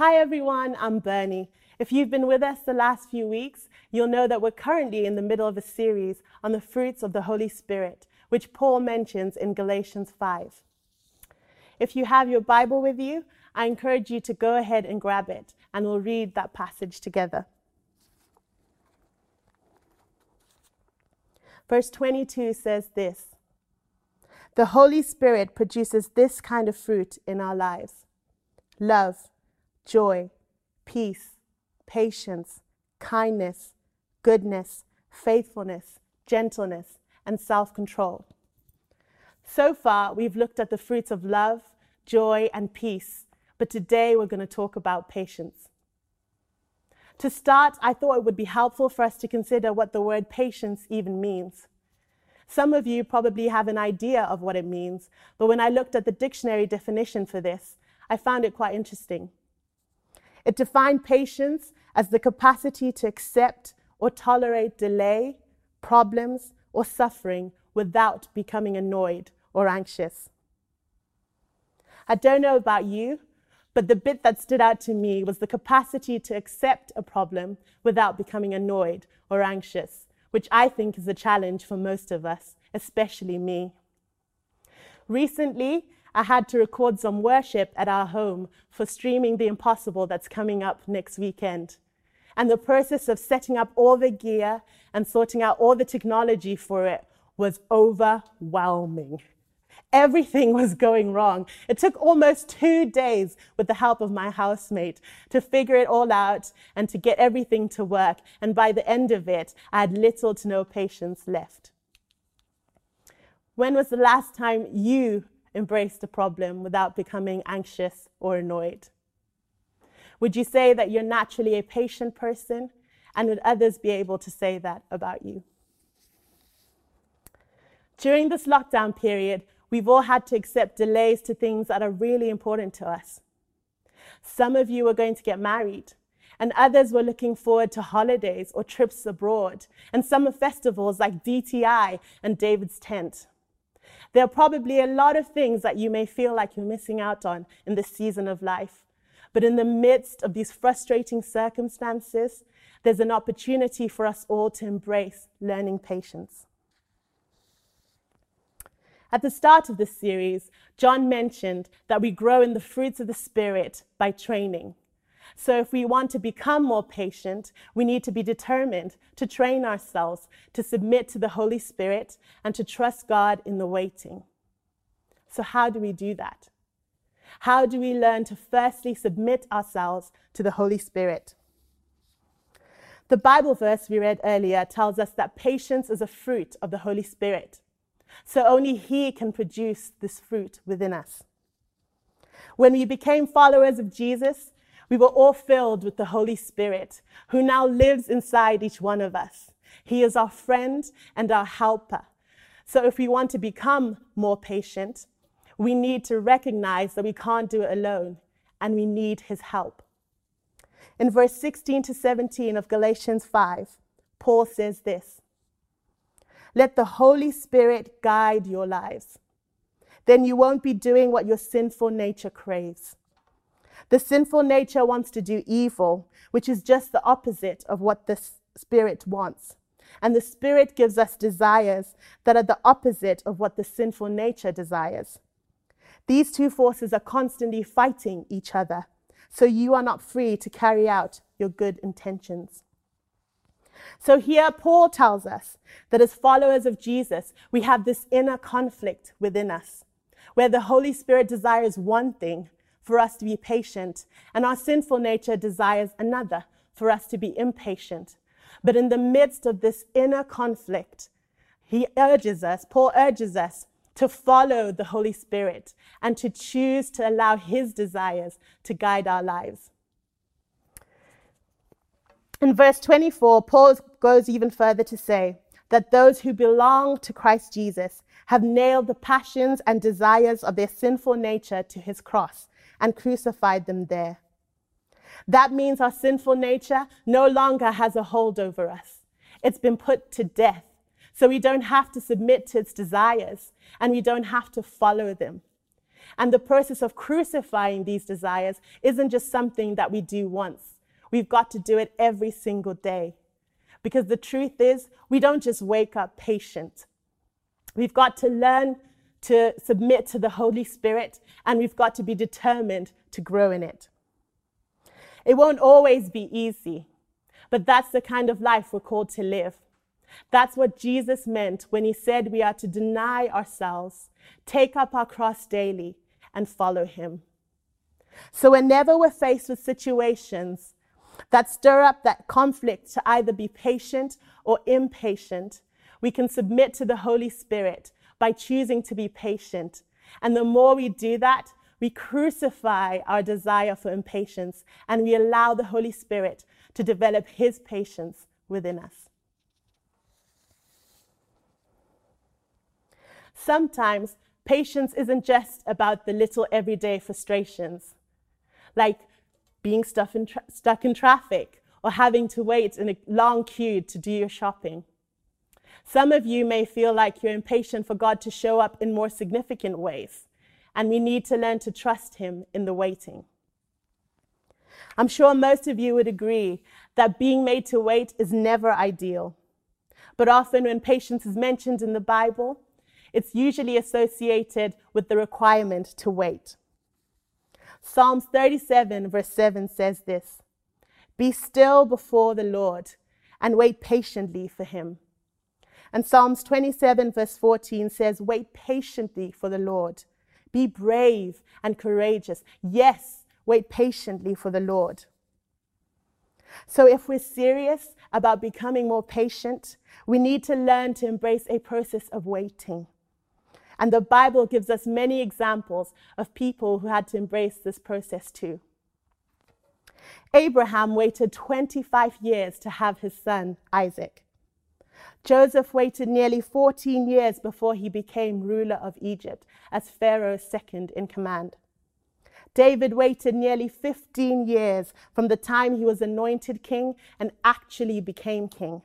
Hi everyone, I'm Bernie. If you've been with us the last few weeks, you'll know that we're currently in the middle of a series on the fruits of the Holy Spirit, which Paul mentions in Galatians 5. If you have your Bible with you, I encourage you to go ahead and grab it, and we'll read that passage together. Verse 22 says this The Holy Spirit produces this kind of fruit in our lives love, joy, peace, patience, kindness, goodness, faithfulness, gentleness, and self control. So far, we've looked at the fruits of love, joy, and peace, but today we're going to talk about patience. To start, I thought it would be helpful for us to consider what the word patience even means. Some of you probably have an idea of what it means, but when I looked at the dictionary definition for this, I found it quite interesting. It defined patience as the capacity to accept or tolerate delay, problems, or suffering without becoming annoyed or anxious. I don't know about you, but the bit that stood out to me was the capacity to accept a problem without becoming annoyed or anxious, which I think is a challenge for most of us, especially me. Recently, I had to record some worship at our home for streaming The Impossible that's coming up next weekend. And the process of setting up all the gear and sorting out all the technology for it was overwhelming. Everything was going wrong. It took almost two days with the help of my housemate to figure it all out and to get everything to work. And by the end of it, I had little to no patience left. When was the last time you embraced the problem without becoming anxious or annoyed? Would you say that you're naturally a patient person? And would others be able to say that about you? During this lockdown period, We've all had to accept delays to things that are really important to us. Some of you are going to get married, and others were looking forward to holidays or trips abroad, and summer festivals like DTI and David's Tent. There are probably a lot of things that you may feel like you're missing out on in this season of life. But in the midst of these frustrating circumstances, there's an opportunity for us all to embrace learning patience. At the start of this series, John mentioned that we grow in the fruits of the Spirit by training. So, if we want to become more patient, we need to be determined to train ourselves to submit to the Holy Spirit and to trust God in the waiting. So, how do we do that? How do we learn to firstly submit ourselves to the Holy Spirit? The Bible verse we read earlier tells us that patience is a fruit of the Holy Spirit. So only He can produce this fruit within us. When we became followers of Jesus, we were all filled with the Holy Spirit, who now lives inside each one of us. He is our friend and our helper. So if we want to become more patient, we need to recognize that we can't do it alone and we need his help. In verse 16 to 17 of Galatians 5, Paul says this let the Holy Spirit guide your lives. Then you won't be doing what your sinful nature craves. The sinful nature wants to do evil, which is just the opposite of what the Spirit wants. And the Spirit gives us desires that are the opposite of what the sinful nature desires. These two forces are constantly fighting each other, so you are not free to carry out your good intentions. So here, Paul tells us that as followers of Jesus, we have this inner conflict within us, where the Holy Spirit desires one thing for us to be patient, and our sinful nature desires another for us to be impatient. But in the midst of this inner conflict, he urges us, Paul urges us to follow the Holy Spirit and to choose to allow his desires to guide our lives. In verse 24, Paul goes even further to say that those who belong to Christ Jesus have nailed the passions and desires of their sinful nature to his cross and crucified them there. That means our sinful nature no longer has a hold over us. It's been put to death. So we don't have to submit to its desires and we don't have to follow them. And the process of crucifying these desires isn't just something that we do once. We've got to do it every single day. Because the truth is, we don't just wake up patient. We've got to learn to submit to the Holy Spirit, and we've got to be determined to grow in it. It won't always be easy, but that's the kind of life we're called to live. That's what Jesus meant when he said we are to deny ourselves, take up our cross daily, and follow him. So, whenever we're faced with situations that stir up that conflict to either be patient or impatient, we can submit to the Holy Spirit by choosing to be patient. And the more we do that, we crucify our desire for impatience and we allow the Holy Spirit to develop his patience within us. Sometimes patience isn't just about the little everyday frustrations, like being stuck in, tra- stuck in traffic or having to wait in a long queue to do your shopping. Some of you may feel like you're impatient for God to show up in more significant ways, and we need to learn to trust Him in the waiting. I'm sure most of you would agree that being made to wait is never ideal. But often, when patience is mentioned in the Bible, it's usually associated with the requirement to wait. Psalms 37, verse 7 says this Be still before the Lord and wait patiently for him. And Psalms 27, verse 14 says, Wait patiently for the Lord. Be brave and courageous. Yes, wait patiently for the Lord. So, if we're serious about becoming more patient, we need to learn to embrace a process of waiting. And the Bible gives us many examples of people who had to embrace this process too. Abraham waited 25 years to have his son, Isaac. Joseph waited nearly 14 years before he became ruler of Egypt as Pharaoh's second in command. David waited nearly 15 years from the time he was anointed king and actually became king.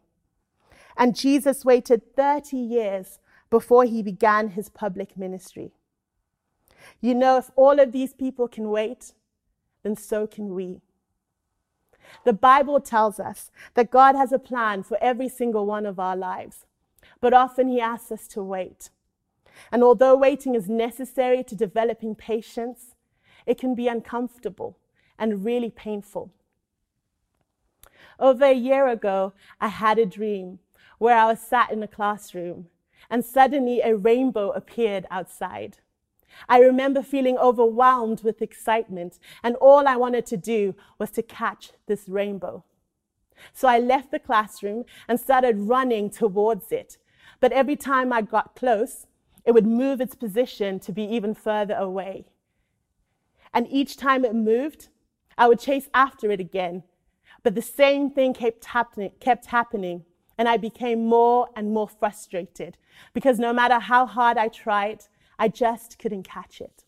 And Jesus waited 30 years before he began his public ministry. You know, if all of these people can wait, then so can we. The Bible tells us that God has a plan for every single one of our lives, but often He asks us to wait. And although waiting is necessary to developing patience, it can be uncomfortable and really painful. Over a year ago, I had a dream where I was sat in a classroom and suddenly a rainbow appeared outside. I remember feeling overwhelmed with excitement, and all I wanted to do was to catch this rainbow. So I left the classroom and started running towards it. But every time I got close, it would move its position to be even further away. And each time it moved, I would chase after it again. But the same thing kept happening, kept happening, and I became more and more frustrated because no matter how hard I tried, I just couldn't catch it.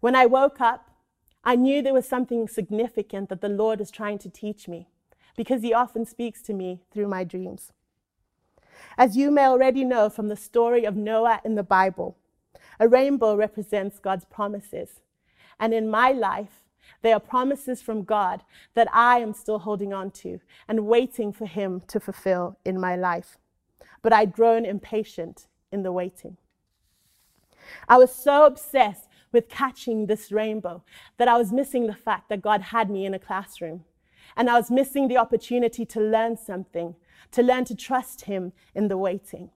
When I woke up, I knew there was something significant that the Lord was trying to teach me because He often speaks to me through my dreams. As you may already know from the story of Noah in the Bible, a rainbow represents God's promises. And in my life, they are promises from God that I am still holding on to and waiting for Him to fulfill in my life. But I'd grown impatient in the waiting. I was so obsessed with catching this rainbow that I was missing the fact that God had me in a classroom. And I was missing the opportunity to learn something, to learn to trust Him in the waiting.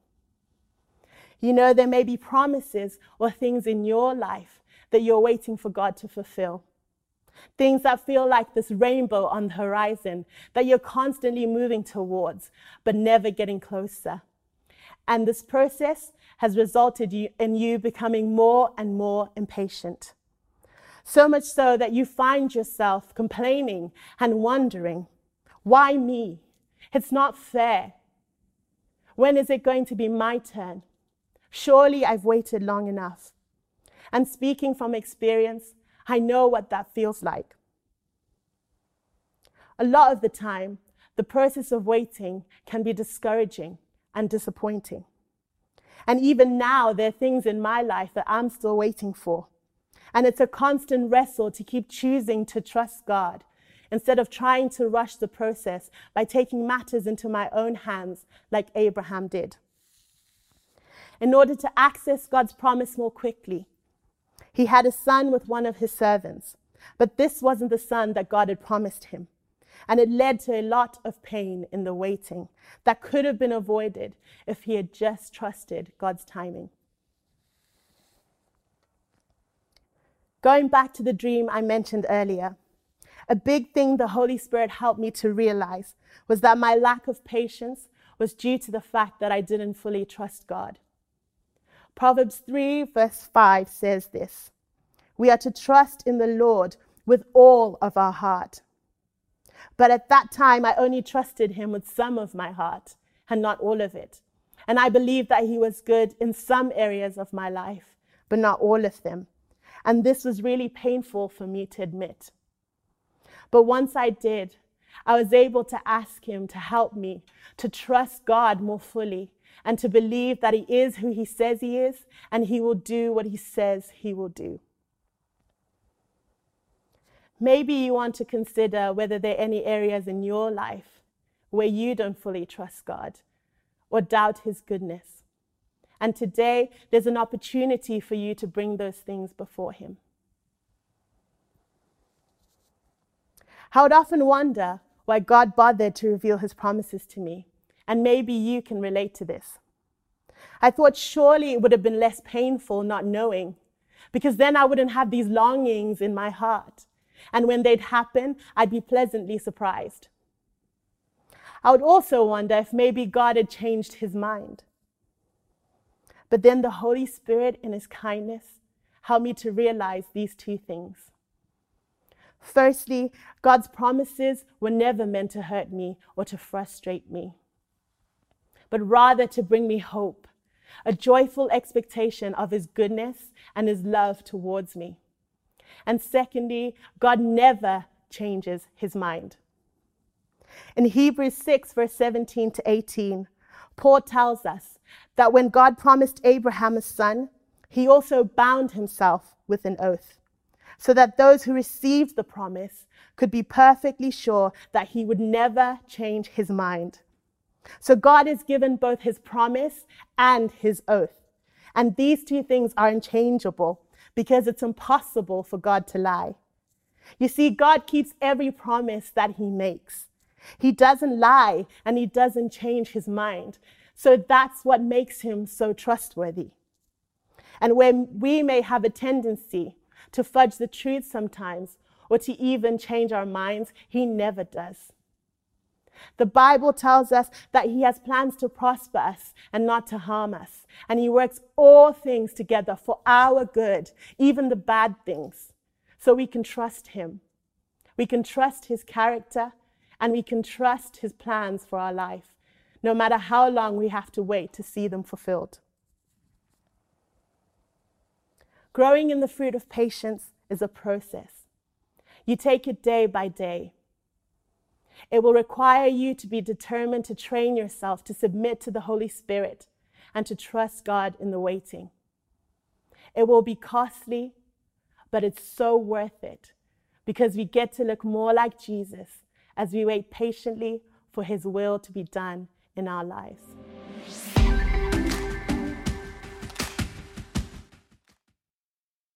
You know, there may be promises or things in your life that you're waiting for God to fulfill. Things that feel like this rainbow on the horizon that you're constantly moving towards, but never getting closer. And this process has resulted in you becoming more and more impatient. So much so that you find yourself complaining and wondering, why me? It's not fair. When is it going to be my turn? Surely I've waited long enough. And speaking from experience, I know what that feels like. A lot of the time, the process of waiting can be discouraging and disappointing. And even now, there are things in my life that I'm still waiting for. And it's a constant wrestle to keep choosing to trust God instead of trying to rush the process by taking matters into my own hands like Abraham did. In order to access God's promise more quickly, he had a son with one of his servants, but this wasn't the son that God had promised him. And it led to a lot of pain in the waiting that could have been avoided if he had just trusted God's timing. Going back to the dream I mentioned earlier, a big thing the Holy Spirit helped me to realize was that my lack of patience was due to the fact that I didn't fully trust God. Proverbs 3, verse 5 says this We are to trust in the Lord with all of our heart. But at that time, I only trusted him with some of my heart and not all of it. And I believed that he was good in some areas of my life, but not all of them. And this was really painful for me to admit. But once I did, I was able to ask him to help me to trust God more fully and to believe that he is who he says he is and he will do what he says he will do. Maybe you want to consider whether there are any areas in your life where you don't fully trust God or doubt his goodness. And today, there's an opportunity for you to bring those things before him. I would often wonder why God bothered to reveal his promises to me, and maybe you can relate to this. I thought surely it would have been less painful not knowing, because then I wouldn't have these longings in my heart and when they'd happen, I'd be pleasantly surprised. I would also wonder if maybe God had changed his mind. But then the Holy Spirit, in his kindness, helped me to realize these two things. Firstly, God's promises were never meant to hurt me or to frustrate me, but rather to bring me hope, a joyful expectation of his goodness and his love towards me. And secondly, God never changes his mind. In Hebrews 6, verse 17 to 18, Paul tells us that when God promised Abraham a son, he also bound himself with an oath, so that those who received the promise could be perfectly sure that he would never change his mind. So God has given both his promise and his oath. And these two things are unchangeable because it's impossible for God to lie. You see, God keeps every promise that he makes. He doesn't lie and he doesn't change his mind. So that's what makes him so trustworthy. And when we may have a tendency to fudge the truth sometimes or to even change our minds, he never does. The Bible tells us that He has plans to prosper us and not to harm us. And He works all things together for our good, even the bad things, so we can trust Him. We can trust His character and we can trust His plans for our life, no matter how long we have to wait to see them fulfilled. Growing in the fruit of patience is a process. You take it day by day. It will require you to be determined to train yourself to submit to the Holy Spirit and to trust God in the waiting. It will be costly, but it's so worth it because we get to look more like Jesus as we wait patiently for his will to be done in our lives.